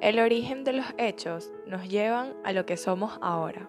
El origen de los hechos nos llevan a lo que somos ahora.